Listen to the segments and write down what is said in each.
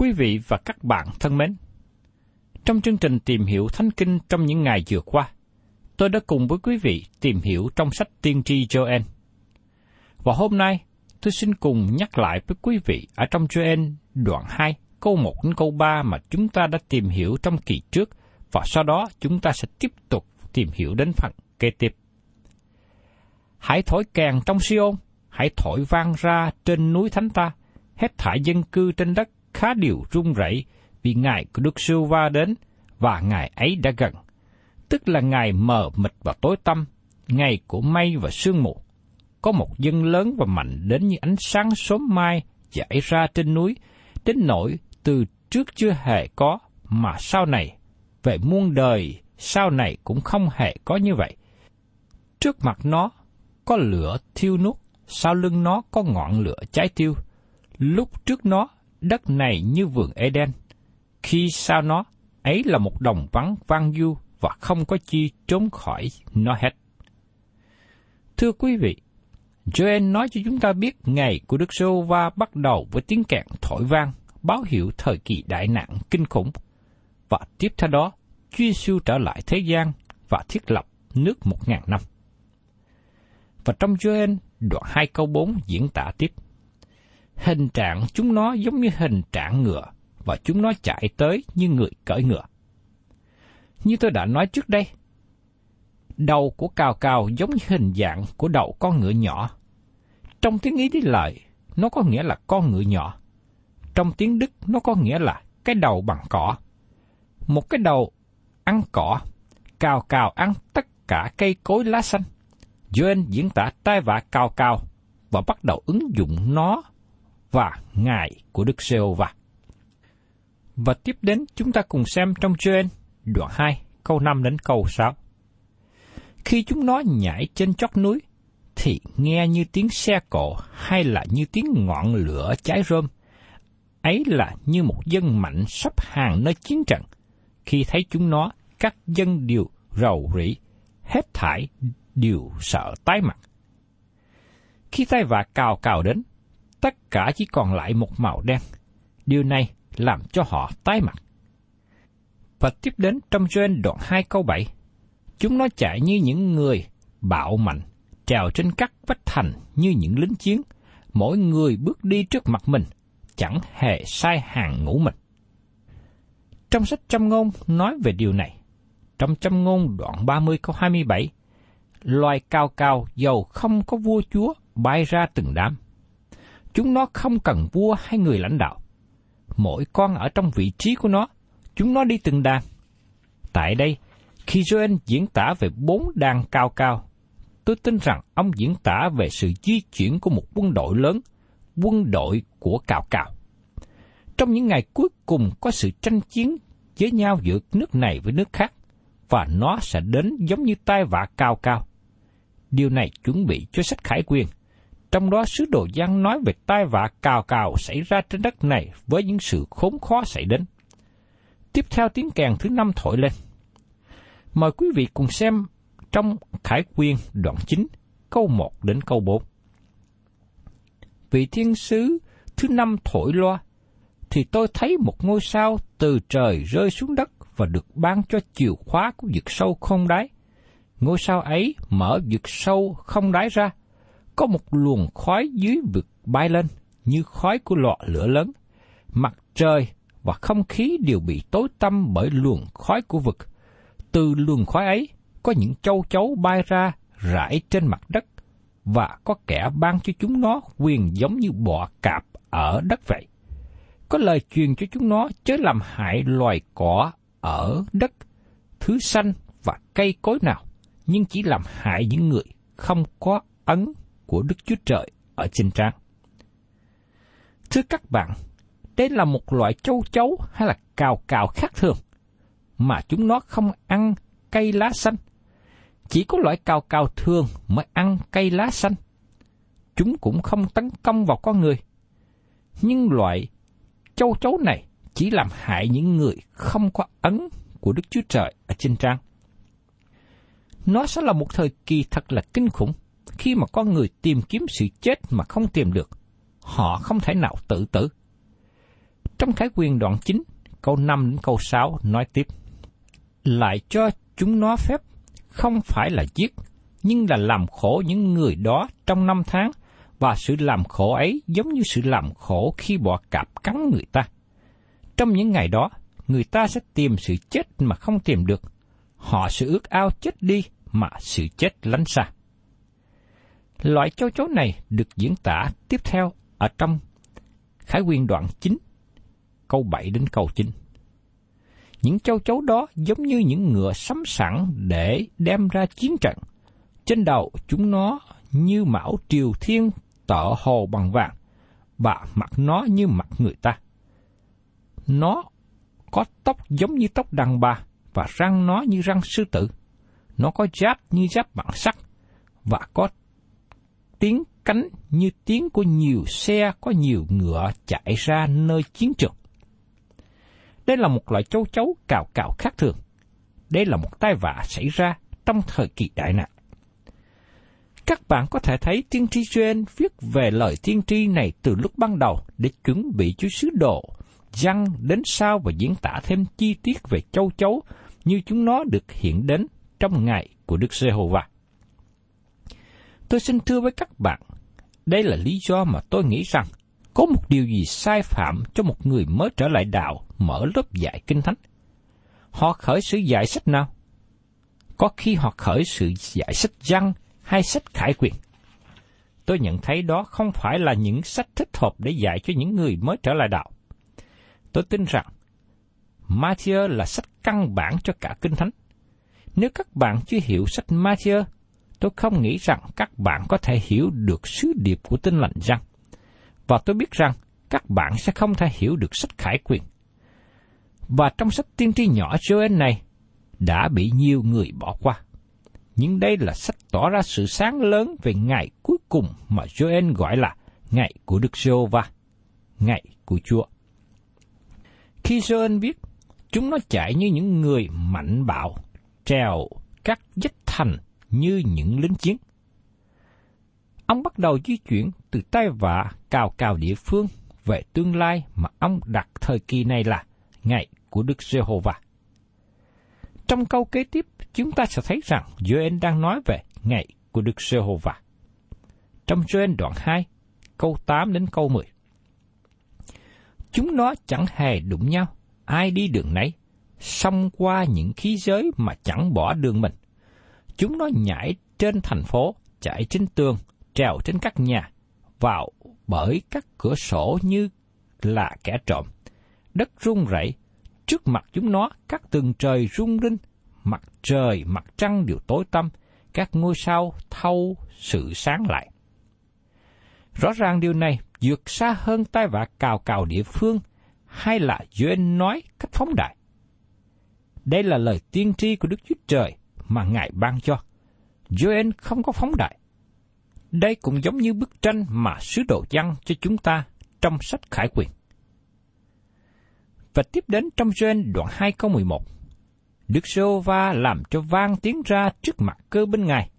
Quý vị và các bạn thân mến, trong chương trình tìm hiểu Thánh Kinh trong những ngày vừa qua, tôi đã cùng với quý vị tìm hiểu trong sách Tiên tri Joel. Và hôm nay, tôi xin cùng nhắc lại với quý vị ở trong Joel đoạn 2, câu 1 đến câu 3 mà chúng ta đã tìm hiểu trong kỳ trước, và sau đó chúng ta sẽ tiếp tục tìm hiểu đến phần kế tiếp. Hãy thổi kèn trong Siôn, hãy thổi vang ra trên núi thánh ta, hết thải dân cư trên đất khá điều run rẩy vì ngày của Đức Sưu Va đến và ngày ấy đã gần. Tức là ngày mờ mịt và tối tăm, ngày của mây và sương mù. Có một dân lớn và mạnh đến như ánh sáng sớm mai giải ra trên núi, đến nỗi từ trước chưa hề có, mà sau này, về muôn đời, sau này cũng không hề có như vậy. Trước mặt nó có lửa thiêu nuốt, sau lưng nó có ngọn lửa cháy tiêu. Lúc trước nó, đất này như vườn Eden. Khi sao nó, ấy là một đồng vắng vang du và không có chi trốn khỏi nó hết. Thưa quý vị, Joel nói cho chúng ta biết ngày của Đức Sô Va bắt đầu với tiếng kèn thổi vang, báo hiệu thời kỳ đại nạn kinh khủng. Và tiếp theo đó, Chúa Giêsu trở lại thế gian và thiết lập nước một ngàn năm. Và trong Joel đoạn 2 câu 4 diễn tả tiếp. Hình trạng chúng nó giống như hình trạng ngựa, và chúng nó chạy tới như người cởi ngựa. Như tôi đã nói trước đây, đầu của cào cào giống như hình dạng của đầu con ngựa nhỏ. Trong tiếng Ý đi lại nó có nghĩa là con ngựa nhỏ. Trong tiếng Đức, nó có nghĩa là cái đầu bằng cỏ. Một cái đầu ăn cỏ, cào cào ăn tất cả cây cối lá xanh. Joel diễn tả tai vạ cao cao và bắt đầu ứng dụng nó và ngài của Đức giê va Và tiếp đến chúng ta cùng xem trong Joel đoạn 2 câu 5 đến câu 6. Khi chúng nó nhảy trên chót núi, thì nghe như tiếng xe cộ hay là như tiếng ngọn lửa cháy rơm. Ấy là như một dân mạnh sắp hàng nơi chiến trận. Khi thấy chúng nó, các dân đều rầu rĩ, hết thải đều sợ tái mặt. Khi tay vạ cào cào đến, tất cả chỉ còn lại một màu đen. Điều này làm cho họ tái mặt. Và tiếp đến trong Joel đoạn 2 câu 7, chúng nó chạy như những người bạo mạnh, trèo trên các vách thành như những lính chiến, mỗi người bước đi trước mặt mình, chẳng hề sai hàng ngũ mình. Trong sách Trăm Ngôn nói về điều này. Trong Trăm Ngôn đoạn 30 câu 27, loài cao cao dầu không có vua chúa bay ra từng đám. Chúng nó không cần vua hay người lãnh đạo. Mỗi con ở trong vị trí của nó, chúng nó đi từng đàn. Tại đây, khi Joel diễn tả về bốn đàn cao cao, tôi tin rằng ông diễn tả về sự di chuyển của một quân đội lớn, quân đội của cao cao. Trong những ngày cuối cùng có sự tranh chiến với nhau giữa nước này với nước khác, và nó sẽ đến giống như tai vạ cao cao. Điều này chuẩn bị cho sách khải quyền, trong đó sứ đồ Giăng nói về tai vạ cao cao xảy ra trên đất này với những sự khốn khó xảy đến. Tiếp theo tiếng kèn thứ năm thổi lên. Mời quý vị cùng xem trong Khải Quyên đoạn 9, câu 1 đến câu 4. Vị thiên sứ thứ năm thổi loa, thì tôi thấy một ngôi sao từ trời rơi xuống đất và được ban cho chìa khóa của vực sâu không đáy. Ngôi sao ấy mở vực sâu không đáy ra, có một luồng khói dưới vực bay lên như khói của lọ lửa lớn. Mặt trời và không khí đều bị tối tăm bởi luồng khói của vực. Từ luồng khói ấy có những châu chấu bay ra rải trên mặt đất và có kẻ ban cho chúng nó quyền giống như bọ cạp ở đất vậy. Có lời truyền cho chúng nó chớ làm hại loài cỏ ở đất, thứ xanh và cây cối nào, nhưng chỉ làm hại những người không có ấn của Đức Chúa Trời ở trên trán. Thưa các bạn, đây là một loại châu chấu hay là cào cào khác thường, mà chúng nó không ăn cây lá xanh. Chỉ có loại cào cào thường mới ăn cây lá xanh. Chúng cũng không tấn công vào con người. Nhưng loại châu chấu này chỉ làm hại những người không có ấn của Đức Chúa Trời ở trên trang. Nó sẽ là một thời kỳ thật là kinh khủng khi mà con người tìm kiếm sự chết mà không tìm được. Họ không thể nào tự tử. Trong Khải quyền đoạn 9, câu 5 đến câu 6 nói tiếp. Lại cho chúng nó phép không phải là giết, nhưng là làm khổ những người đó trong năm tháng, và sự làm khổ ấy giống như sự làm khổ khi bọ cạp cắn người ta. Trong những ngày đó, người ta sẽ tìm sự chết mà không tìm được. Họ sẽ ước ao chết đi mà sự chết lánh xa. Loại châu chấu này được diễn tả tiếp theo ở trong Khải Quyên đoạn 9, câu 7 đến câu 9. Những châu chấu đó giống như những ngựa sắm sẵn để đem ra chiến trận. Trên đầu chúng nó như mão triều thiên tợ hồ bằng vàng, và mặt nó như mặt người ta. Nó có tóc giống như tóc đàn bà, và răng nó như răng sư tử. Nó có giáp như giáp bằng sắt, và có tiếng cánh như tiếng của nhiều xe, có nhiều ngựa chạy ra nơi chiến trường. Đây là một loại châu chấu cào cào khác thường. Đây là một tai vạ xảy ra trong thời kỳ đại nạn. Các bạn có thể thấy tiên tri Joel viết về lời tiên tri này từ lúc ban đầu để chuẩn bị cho sứ đồ răng đến sau và diễn tả thêm chi tiết về châu chấu như chúng nó được hiện đến trong ngày của Đức Giê-hô-va. Tôi xin thưa với các bạn, đây là lý do mà tôi nghĩ rằng có một điều gì sai phạm cho một người mới trở lại đạo mở lớp dạy kinh thánh. Họ khởi sự dạy sách nào? Có khi họ khởi sự dạy sách văn hay sách khải quyền. Tôi nhận thấy đó không phải là những sách thích hợp để dạy cho những người mới trở lại đạo. Tôi tin rằng Matthew là sách căn bản cho cả kinh thánh. Nếu các bạn chưa hiểu sách Matthew, tôi không nghĩ rằng các bạn có thể hiểu được sứ điệp của tinh lành răng. Và tôi biết rằng các bạn sẽ không thể hiểu được sách khải quyền. Và trong sách tiên tri nhỏ Joel này, đã bị nhiều người bỏ qua. Nhưng đây là sách tỏ ra sự sáng lớn về ngày cuối cùng mà Joel gọi là ngày của Đức giê va ngày của Chúa. Khi Joel viết, chúng nó chạy như những người mạnh bạo, trèo các vách thành như những lính chiến. Ông bắt đầu di chuyển từ tay vạ cào cào địa phương về tương lai mà ông đặt thời kỳ này là ngày của Đức Giê-hô-va. Trong câu kế tiếp, chúng ta sẽ thấy rằng Joel đang nói về ngày của Đức Giê-hô-va. Trong Joel đoạn 2, câu 8 đến câu 10. Chúng nó chẳng hề đụng nhau, ai đi đường nấy, xông qua những khí giới mà chẳng bỏ đường mình. Chúng nó nhảy trên thành phố, chạy trên tường, trèo trên các nhà, vào bởi các cửa sổ như là kẻ trộm. Đất rung rẩy, trước mặt chúng nó các tường trời rung rinh, mặt trời, mặt trăng đều tối tăm, các ngôi sao thâu sự sáng lại. Rõ ràng điều này vượt xa hơn tai vạ cào cào địa phương hay là Joel nói cách phóng đại. Đây là lời tiên tri của Đức Chúa Trời mà Ngài ban cho. Joel không có phóng đại. Đây cũng giống như bức tranh mà sứ đồ văn cho chúng ta trong sách Khải Quyền. Và tiếp đến trong Joel đoạn 2 câu 11. Đức Sô Va làm cho vang tiếng ra trước mặt cơ bên Ngài,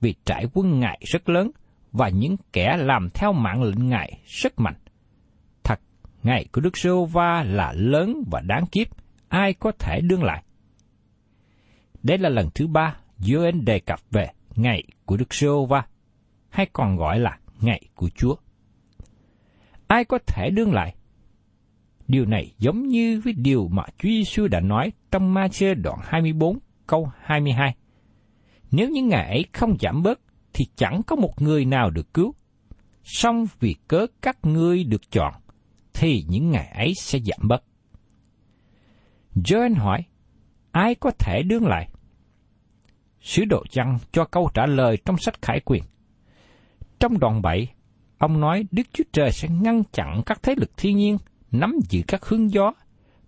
vì trại quân Ngài rất lớn, và những kẻ làm theo mạng lệnh Ngài rất mạnh. Thật, Ngài của Đức Sô Va là lớn và đáng kiếp, ai có thể đương lại. Đây là lần thứ ba Joel đề cập về ngày của Đức giê Va, hay còn gọi là ngày của Chúa. Ai có thể đương lại? Điều này giống như với điều mà Chúa Giêsu đã nói trong ma chê đoạn 24 câu 22. Nếu những ngày ấy không giảm bớt, thì chẳng có một người nào được cứu. Song vì cớ các ngươi được chọn, thì những ngày ấy sẽ giảm bớt. John hỏi, ai có thể đương lại? Sứ đồ chăng cho câu trả lời trong sách Khải Quyền. Trong đoạn 7, ông nói Đức Chúa Trời sẽ ngăn chặn các thế lực thiên nhiên nắm giữ các hướng gió,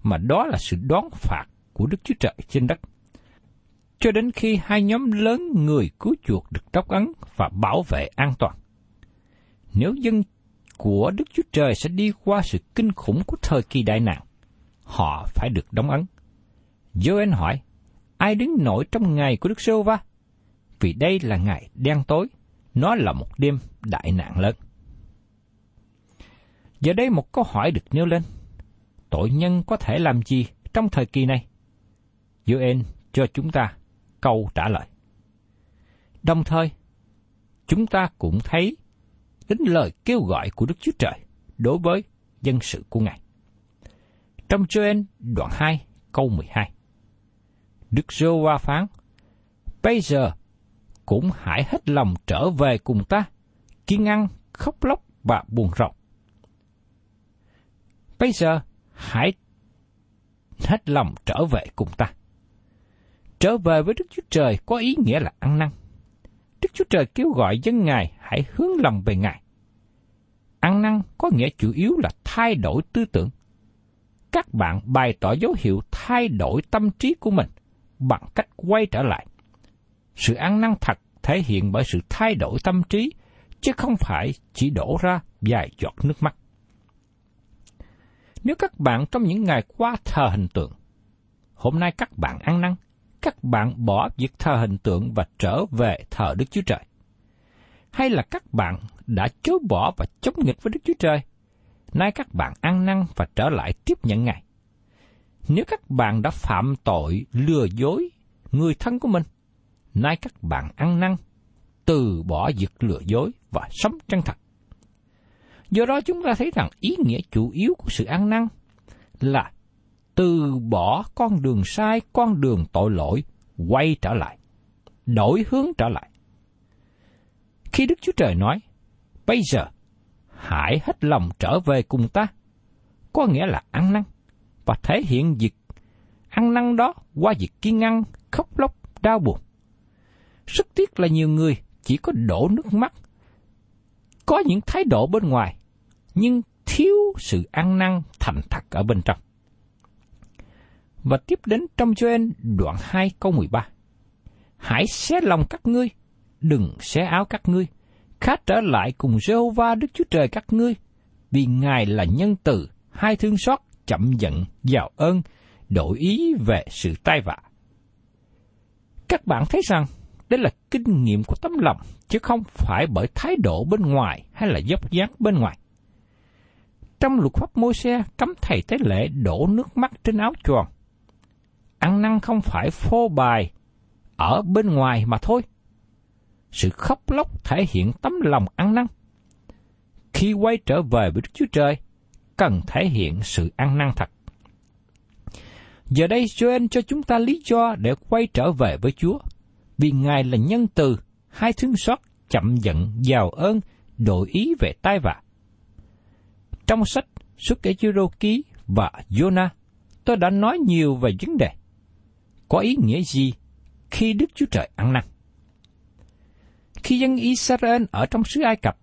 mà đó là sự đón phạt của Đức Chúa Trời trên đất. Cho đến khi hai nhóm lớn người cứu chuộc được đốc ấn và bảo vệ an toàn. Nếu dân của Đức Chúa Trời sẽ đi qua sự kinh khủng của thời kỳ đại nạn, họ phải được đóng ấn. Joel hỏi, ai đứng nổi trong ngày của Đức Sô Va? Vì đây là ngày đen tối, nó là một đêm đại nạn lớn. Giờ đây một câu hỏi được nêu lên. Tội nhân có thể làm gì trong thời kỳ này? Joel cho chúng ta câu trả lời. Đồng thời, chúng ta cũng thấy đến lời kêu gọi của Đức Chúa Trời đối với dân sự của Ngài. Trong Joel đoạn 2 câu 12 Đức giê va phán, Bây giờ cũng hãy hết lòng trở về cùng ta, kiên ăn, khóc lóc và buồn rầu. Bây giờ hãy hết lòng trở về cùng ta. Trở về với Đức Chúa Trời có ý nghĩa là ăn năn. Đức Chúa Trời kêu gọi dân Ngài hãy hướng lòng về Ngài. Ăn năn có nghĩa chủ yếu là thay đổi tư tưởng. Các bạn bày tỏ dấu hiệu thay đổi tâm trí của mình bằng cách quay trở lại. Sự ăn năn thật thể hiện bởi sự thay đổi tâm trí, chứ không phải chỉ đổ ra vài giọt nước mắt. Nếu các bạn trong những ngày qua thờ hình tượng, hôm nay các bạn ăn năn, các bạn bỏ việc thờ hình tượng và trở về thờ Đức Chúa Trời. Hay là các bạn đã chối bỏ và chống nghịch với Đức Chúa Trời, nay các bạn ăn năn và trở lại tiếp nhận Ngài. Nếu các bạn đã phạm tội lừa dối người thân của mình, nay các bạn ăn năn, từ bỏ việc lừa dối và sống chân thật. Do đó chúng ta thấy rằng ý nghĩa chủ yếu của sự ăn năn là từ bỏ con đường sai, con đường tội lỗi, quay trở lại, đổi hướng trở lại. Khi Đức Chúa Trời nói, bây giờ, hãy hết lòng trở về cùng ta, có nghĩa là ăn năn, và thể hiện việc ăn năn đó qua việc kiên ngăn khóc lóc, đau buồn. Rất tiếc là nhiều người chỉ có đổ nước mắt, có những thái độ bên ngoài, nhưng thiếu sự ăn năn thành thật ở bên trong. Và tiếp đến trong Joel đoạn 2 câu 13. Hãy xé lòng các ngươi, đừng xé áo các ngươi, khá trở lại cùng Jehovah Đức Chúa Trời các ngươi, vì Ngài là nhân từ, hai thương xót, chậm giận, giàu ơn, đổi ý về sự tai vạ. Các bạn thấy rằng đây là kinh nghiệm của tấm lòng, chứ không phải bởi thái độ bên ngoài hay là dốc dáng bên ngoài. Trong luật pháp môi xe cấm thầy tế lễ đổ nước mắt trên áo choàng. Ăn năn không phải phô bài ở bên ngoài mà thôi. Sự khóc lóc thể hiện tấm lòng ăn năn. Khi quay trở về với Đức Chúa Trời, cần thể hiện sự ăn năn thật. Giờ đây Joel cho chúng ta lý do để quay trở về với Chúa, vì Ngài là nhân từ, hai thương xót, chậm giận, giàu ơn, đổi ý về tai vạ. Trong sách Xuất kể Chúa Ký và Jonah, tôi đã nói nhiều về vấn đề. Có ý nghĩa gì khi Đức Chúa Trời ăn năn? Khi dân Israel ở trong xứ Ai Cập,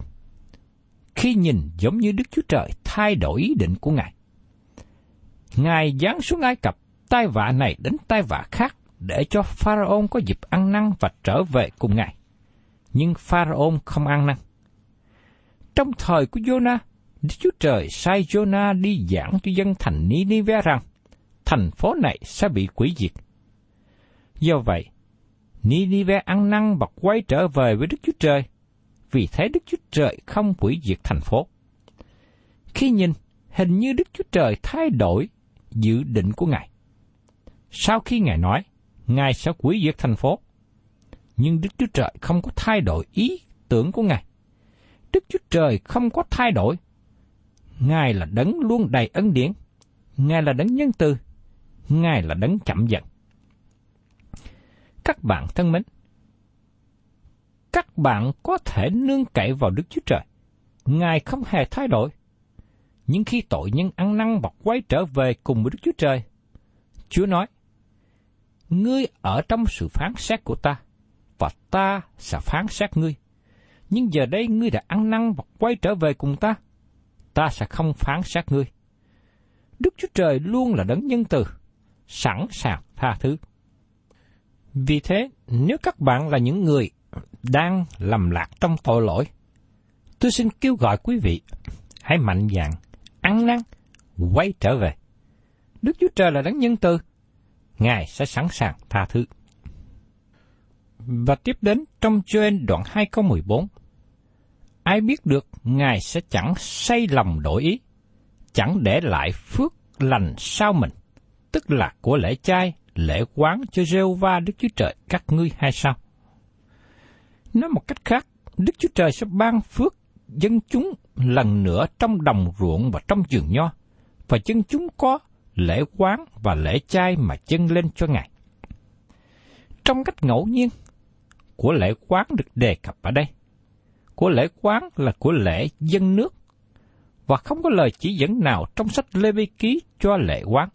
khi nhìn giống như Đức Chúa Trời thay đổi ý định của Ngài. Ngài giáng xuống Ai Cập tai vạ này đến tai vạ khác để cho Pharaon có dịp ăn năn và trở về cùng Ngài. Nhưng Pharaon không ăn năn. Trong thời của Jonah, Đức Chúa Trời sai Jonah đi giảng cho dân thành Ninive rằng thành phố này sẽ bị quỷ diệt. Do vậy, Ninive ăn năn và quay trở về với Đức Chúa Trời, vì thế Đức Chúa Trời không hủy diệt thành phố. Khi nhìn, hình như Đức Chúa Trời thay đổi dự định của Ngài. Sau khi Ngài nói, Ngài sẽ hủy diệt thành phố, nhưng Đức Chúa Trời không có thay đổi ý tưởng của Ngài. Đức Chúa Trời không có thay đổi. Ngài là đấng luôn đầy ân điển. Ngài là đấng nhân từ. Ngài là đấng chậm giận. Các bạn thân mến, các bạn có thể nương cậy vào Đức Chúa Trời. Ngài không hề thay đổi. Nhưng khi tội nhân ăn năn và quay trở về cùng với Đức Chúa Trời, Chúa nói, Ngươi ở trong sự phán xét của ta, và ta sẽ phán xét ngươi. Nhưng giờ đây ngươi đã ăn năn và quay trở về cùng ta, ta sẽ không phán xét ngươi. Đức Chúa Trời luôn là đấng nhân từ, sẵn sàng tha thứ. Vì thế, nếu các bạn là những người đang lầm lạc trong tội lỗi, tôi xin kêu gọi quý vị, hãy mạnh dạn, ăn năn, quay trở về. Đức Chúa Trời là đấng nhân từ, Ngài sẽ sẵn sàng tha thứ. Và tiếp đến trong Joel đoạn 2 câu 14. Ai biết được Ngài sẽ chẳng say lòng đổi ý, chẳng để lại phước lành sau mình, tức là của lễ chay, lễ quán cho rêu va Đức Chúa Trời các ngươi hay sao? Nói một cách khác, Đức Chúa Trời sẽ ban phước dân chúng lần nữa trong đồng ruộng và trong vườn nho, và dân chúng có lễ quán và lễ chay mà chân lên cho Ngài. Trong cách ngẫu nhiên, của lễ quán được đề cập ở đây. Của lễ quán là của lễ dân nước, và không có lời chỉ dẫn nào trong sách Lê Vi Ký cho lễ quán.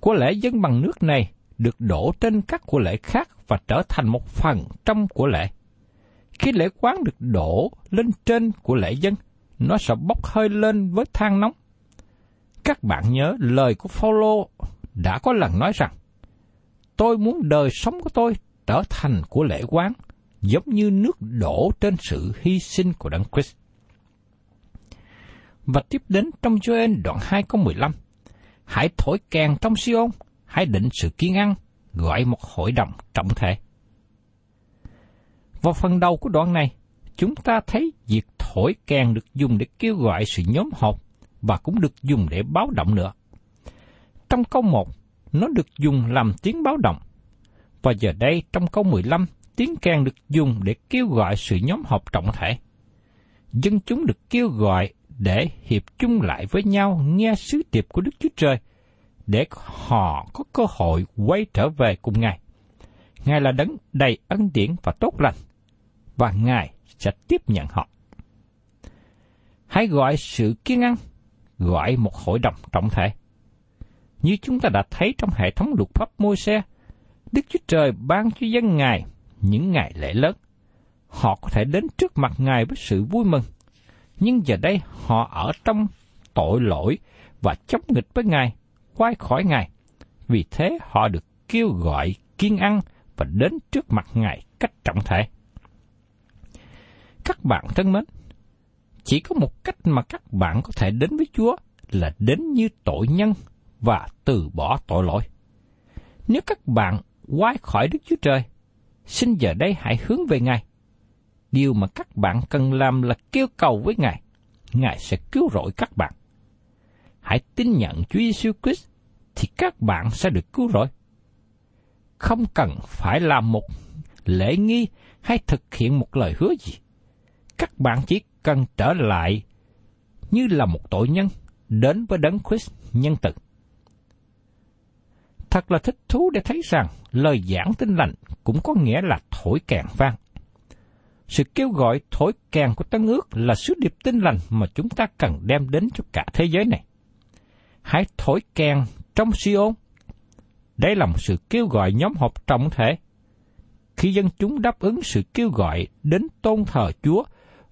Của lễ dân bằng nước này được đổ trên các của lễ khác và trở thành một phần trong của lễ. Khi lễ quán được đổ lên trên của lễ dân, nó sẽ bốc hơi lên với than nóng. Các bạn nhớ lời của Phaolô đã có lần nói rằng, tôi muốn đời sống của tôi trở thành của lễ quán, giống như nước đổ trên sự hy sinh của Đấng Christ. Và tiếp đến trong Joel đoạn 2 câu 15, Hãy thổi kèn trong Siôn, hãy định sự kiên ăn, gọi một hội đồng trọng thể. Vào phần đầu của đoạn này, chúng ta thấy việc thổi kèn được dùng để kêu gọi sự nhóm họp và cũng được dùng để báo động nữa. Trong câu 1, nó được dùng làm tiếng báo động. Và giờ đây trong câu 15, tiếng kèn được dùng để kêu gọi sự nhóm họp trọng thể. Dân chúng được kêu gọi để hiệp chung lại với nhau nghe sứ điệp của Đức Chúa Trời, để họ có cơ hội quay trở về cùng Ngài. Ngài là đấng đầy ân điển và tốt lành, và Ngài sẽ tiếp nhận họ. Hãy gọi sự kiên ăn gọi một hội đồng trọng thể. Như chúng ta đã thấy trong hệ thống luật pháp môi xe, Đức Chúa Trời ban cho dân Ngài những ngày lễ lớn. Họ có thể đến trước mặt Ngài với sự vui mừng, nhưng giờ đây họ ở trong tội lỗi và chống nghịch với Ngài, quay khỏi Ngài. Vì thế họ được kêu gọi kiên ăn và đến trước mặt Ngài cách trọng thể. Các bạn thân mến, chỉ có một cách mà các bạn có thể đến với Chúa là đến như tội nhân và từ bỏ tội lỗi. Nếu các bạn quay khỏi Đức Chúa Trời, xin giờ đây hãy hướng về Ngài. Điều mà các bạn cần làm là kêu cầu với Ngài. Ngài sẽ cứu rỗi các bạn. Hãy tin nhận Chúa Giêsu Christ thì các bạn sẽ được cứu rỗi. Không cần phải làm một lễ nghi hay thực hiện một lời hứa gì. Các bạn chỉ cần trở lại như là một tội nhân đến với đấng Christ nhân từ. Thật là thích thú để thấy rằng lời giảng tin lành cũng có nghĩa là thổi kèn vang. Sự kêu gọi thổi kèn của Tân ước là sứ điệp tin lành mà chúng ta cần đem đến cho cả thế giới này. Hãy thổi kèn trong Siôn. Đây là một sự kêu gọi nhóm họp trọng thể. Khi dân chúng đáp ứng sự kêu gọi đến tôn thờ Chúa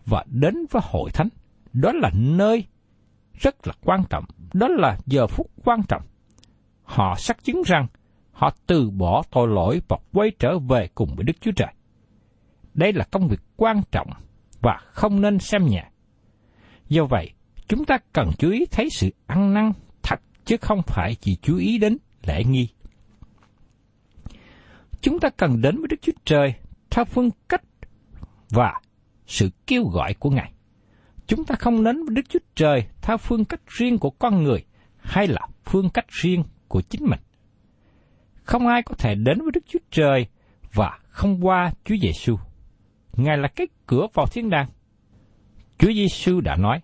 và đến với hội thánh, đó là nơi rất là quan trọng, đó là giờ phút quan trọng. Họ xác chứng rằng họ từ bỏ tội lỗi và quay trở về cùng với Đức Chúa Trời. Đây là công việc quan trọng và không nên xem nhẹ. Do vậy, chúng ta cần chú ý thấy sự ăn năn thật chứ không phải chỉ chú ý đến lễ nghi. Chúng ta cần đến với Đức Chúa Trời theo phương cách và sự kêu gọi của Ngài. Chúng ta không đến với Đức Chúa Trời theo phương cách riêng của con người hay là phương cách riêng của chính mình. Không ai có thể đến với Đức Chúa Trời và không qua Chúa Giêsu. Ngài là cái cửa vào thiên đàng. Chúa Giêsu đã nói,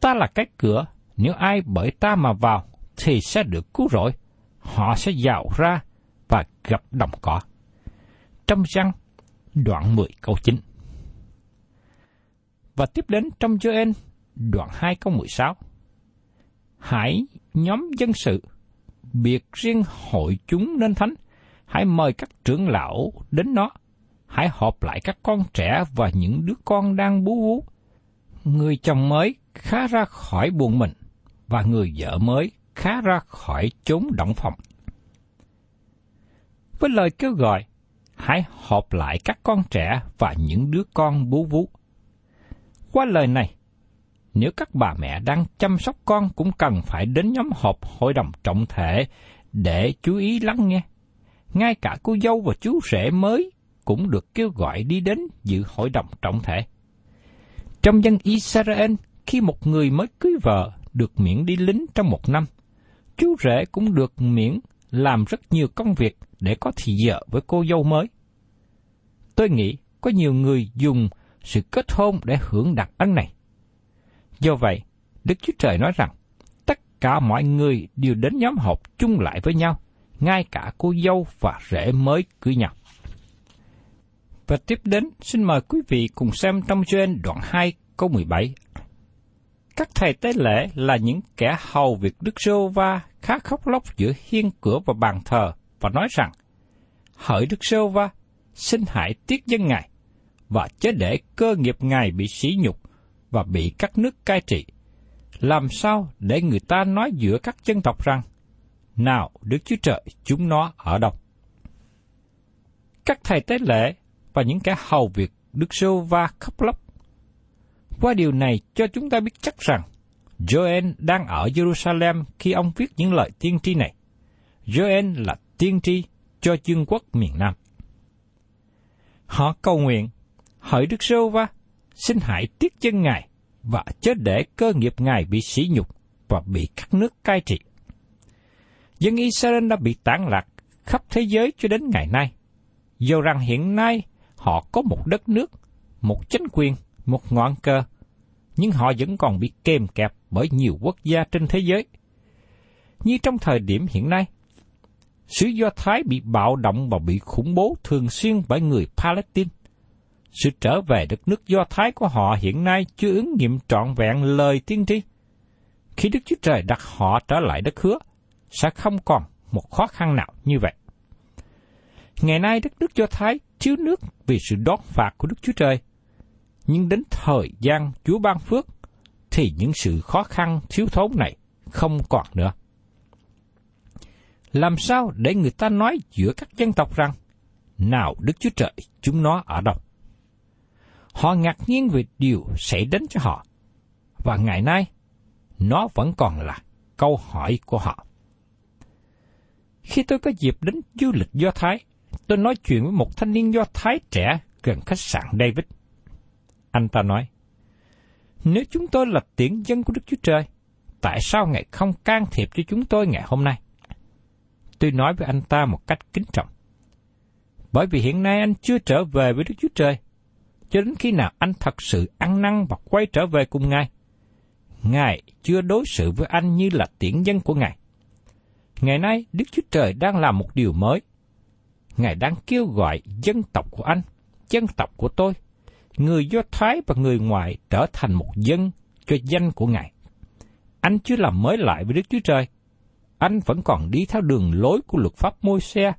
Ta là cái cửa, nếu ai bởi ta mà vào, thì sẽ được cứu rỗi. Họ sẽ giàu ra và gặp đồng cỏ. Trong răng, đoạn 10 câu 9. Và tiếp đến trong Joel, đoạn 2 câu 16. Hãy nhóm dân sự, biệt riêng hội chúng nên thánh, hãy mời các trưởng lão đến nó, hãy họp lại các con trẻ và những đứa con đang bú vú. Người chồng mới khá ra khỏi buồn mình, và người vợ mới khá ra khỏi chốn động phòng. Với lời kêu gọi, hãy họp lại các con trẻ và những đứa con bú vú. Qua lời này, nếu các bà mẹ đang chăm sóc con cũng cần phải đến nhóm họp hội đồng trọng thể để chú ý lắng nghe. Ngay cả cô dâu và chú rể mới cũng được kêu gọi đi đến dự hội đồng trọng thể. Trong dân Israel, khi một người mới cưới vợ được miễn đi lính trong một năm, chú rể cũng được miễn làm rất nhiều công việc để có thì giờ với cô dâu mới. Tôi nghĩ có nhiều người dùng sự kết hôn để hưởng đặc ân này. Do vậy, Đức Chúa Trời nói rằng, tất cả mọi người đều đến nhóm họp chung lại với nhau, ngay cả cô dâu và rể mới cưới nhau. Và tiếp đến, xin mời quý vị cùng xem trong Joel đoạn 2 câu 17. Các thầy tế lễ là những kẻ hầu việc Đức Sô Va khá khóc lóc giữa hiên cửa và bàn thờ và nói rằng, Hỡi Đức Sô Va, xin hãy tiết dân Ngài, và chớ để cơ nghiệp Ngài bị sỉ nhục và bị các nước cai trị. Làm sao để người ta nói giữa các dân tộc rằng, nào Đức Chúa Trời chúng nó ở đâu? Các thầy tế lễ và những kẻ hầu việc Đức Sô Va khóc lóc. Qua điều này cho chúng ta biết chắc rằng Joel đang ở Jerusalem khi ông viết những lời tiên tri này. Joel là tiên tri cho chương quốc miền Nam. Họ cầu nguyện, hỡi Đức Sô Va, xin hãy tiết chân Ngài và chớ để cơ nghiệp Ngài bị sỉ nhục và bị các nước cai trị. Dân Israel đã bị tản lạc khắp thế giới cho đến ngày nay. Dù rằng hiện nay họ có một đất nước, một chính quyền, một ngọn cờ, nhưng họ vẫn còn bị kèm kẹp bởi nhiều quốc gia trên thế giới. Như trong thời điểm hiện nay, xứ Do Thái bị bạo động và bị khủng bố thường xuyên bởi người Palestine. Sự trở về đất nước Do Thái của họ hiện nay chưa ứng nghiệm trọn vẹn lời tiên tri. Khi Đức Chúa Trời đặt họ trở lại đất hứa, sẽ không còn một khó khăn nào như vậy. Ngày nay đất nước Do Thái thiếu nước vì sự đón phạt của Đức Chúa Trời. Nhưng đến thời gian Chúa ban phước, thì những sự khó khăn thiếu thốn này không còn nữa. Làm sao để người ta nói giữa các dân tộc rằng, nào Đức Chúa Trời chúng nó ở đâu? Họ ngạc nhiên về điều xảy đến cho họ, và ngày nay, nó vẫn còn là câu hỏi của họ. Khi tôi có dịp đến du lịch Do Thái, tôi nói chuyện với một thanh niên Do Thái trẻ gần khách sạn David. Anh ta nói, nếu chúng tôi là tiễn dân của Đức Chúa Trời, tại sao Ngài không can thiệp cho chúng tôi ngày hôm nay? Tôi nói với anh ta một cách kính trọng. Bởi vì hiện nay anh chưa trở về với Đức Chúa Trời, cho đến khi nào anh thật sự ăn năn và quay trở về cùng Ngài. Ngài chưa đối xử với anh như là tiễn dân của Ngài. Ngày nay, Đức Chúa Trời đang làm một điều mới. Ngài đang kêu gọi dân tộc của anh, dân tộc của tôi, người Do Thái và người ngoại trở thành một dân cho danh của Ngài. Anh chưa làm mới lại với Đức Chúa Trời. Anh vẫn còn đi theo đường lối của luật pháp môi xe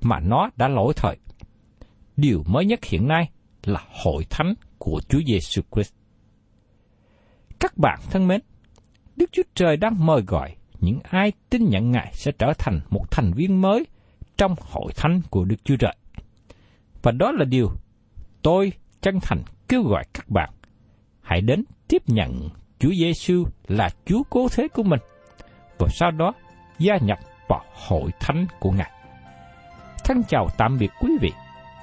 mà nó đã lỗi thời. Điều mới nhất hiện nay là hội thánh của Chúa Giêsu Christ. Các bạn thân mến, Đức Chúa Trời đang mời gọi những ai tin nhận Ngài sẽ trở thành một thành viên mới trong hội thánh của Đức Chúa Trời. Và đó là điều tôi chân thành kêu gọi các bạn hãy đến tiếp nhận Chúa Giêsu là Chúa cố thế của mình và sau đó gia nhập vào hội thánh của Ngài. Thân chào tạm biệt quý vị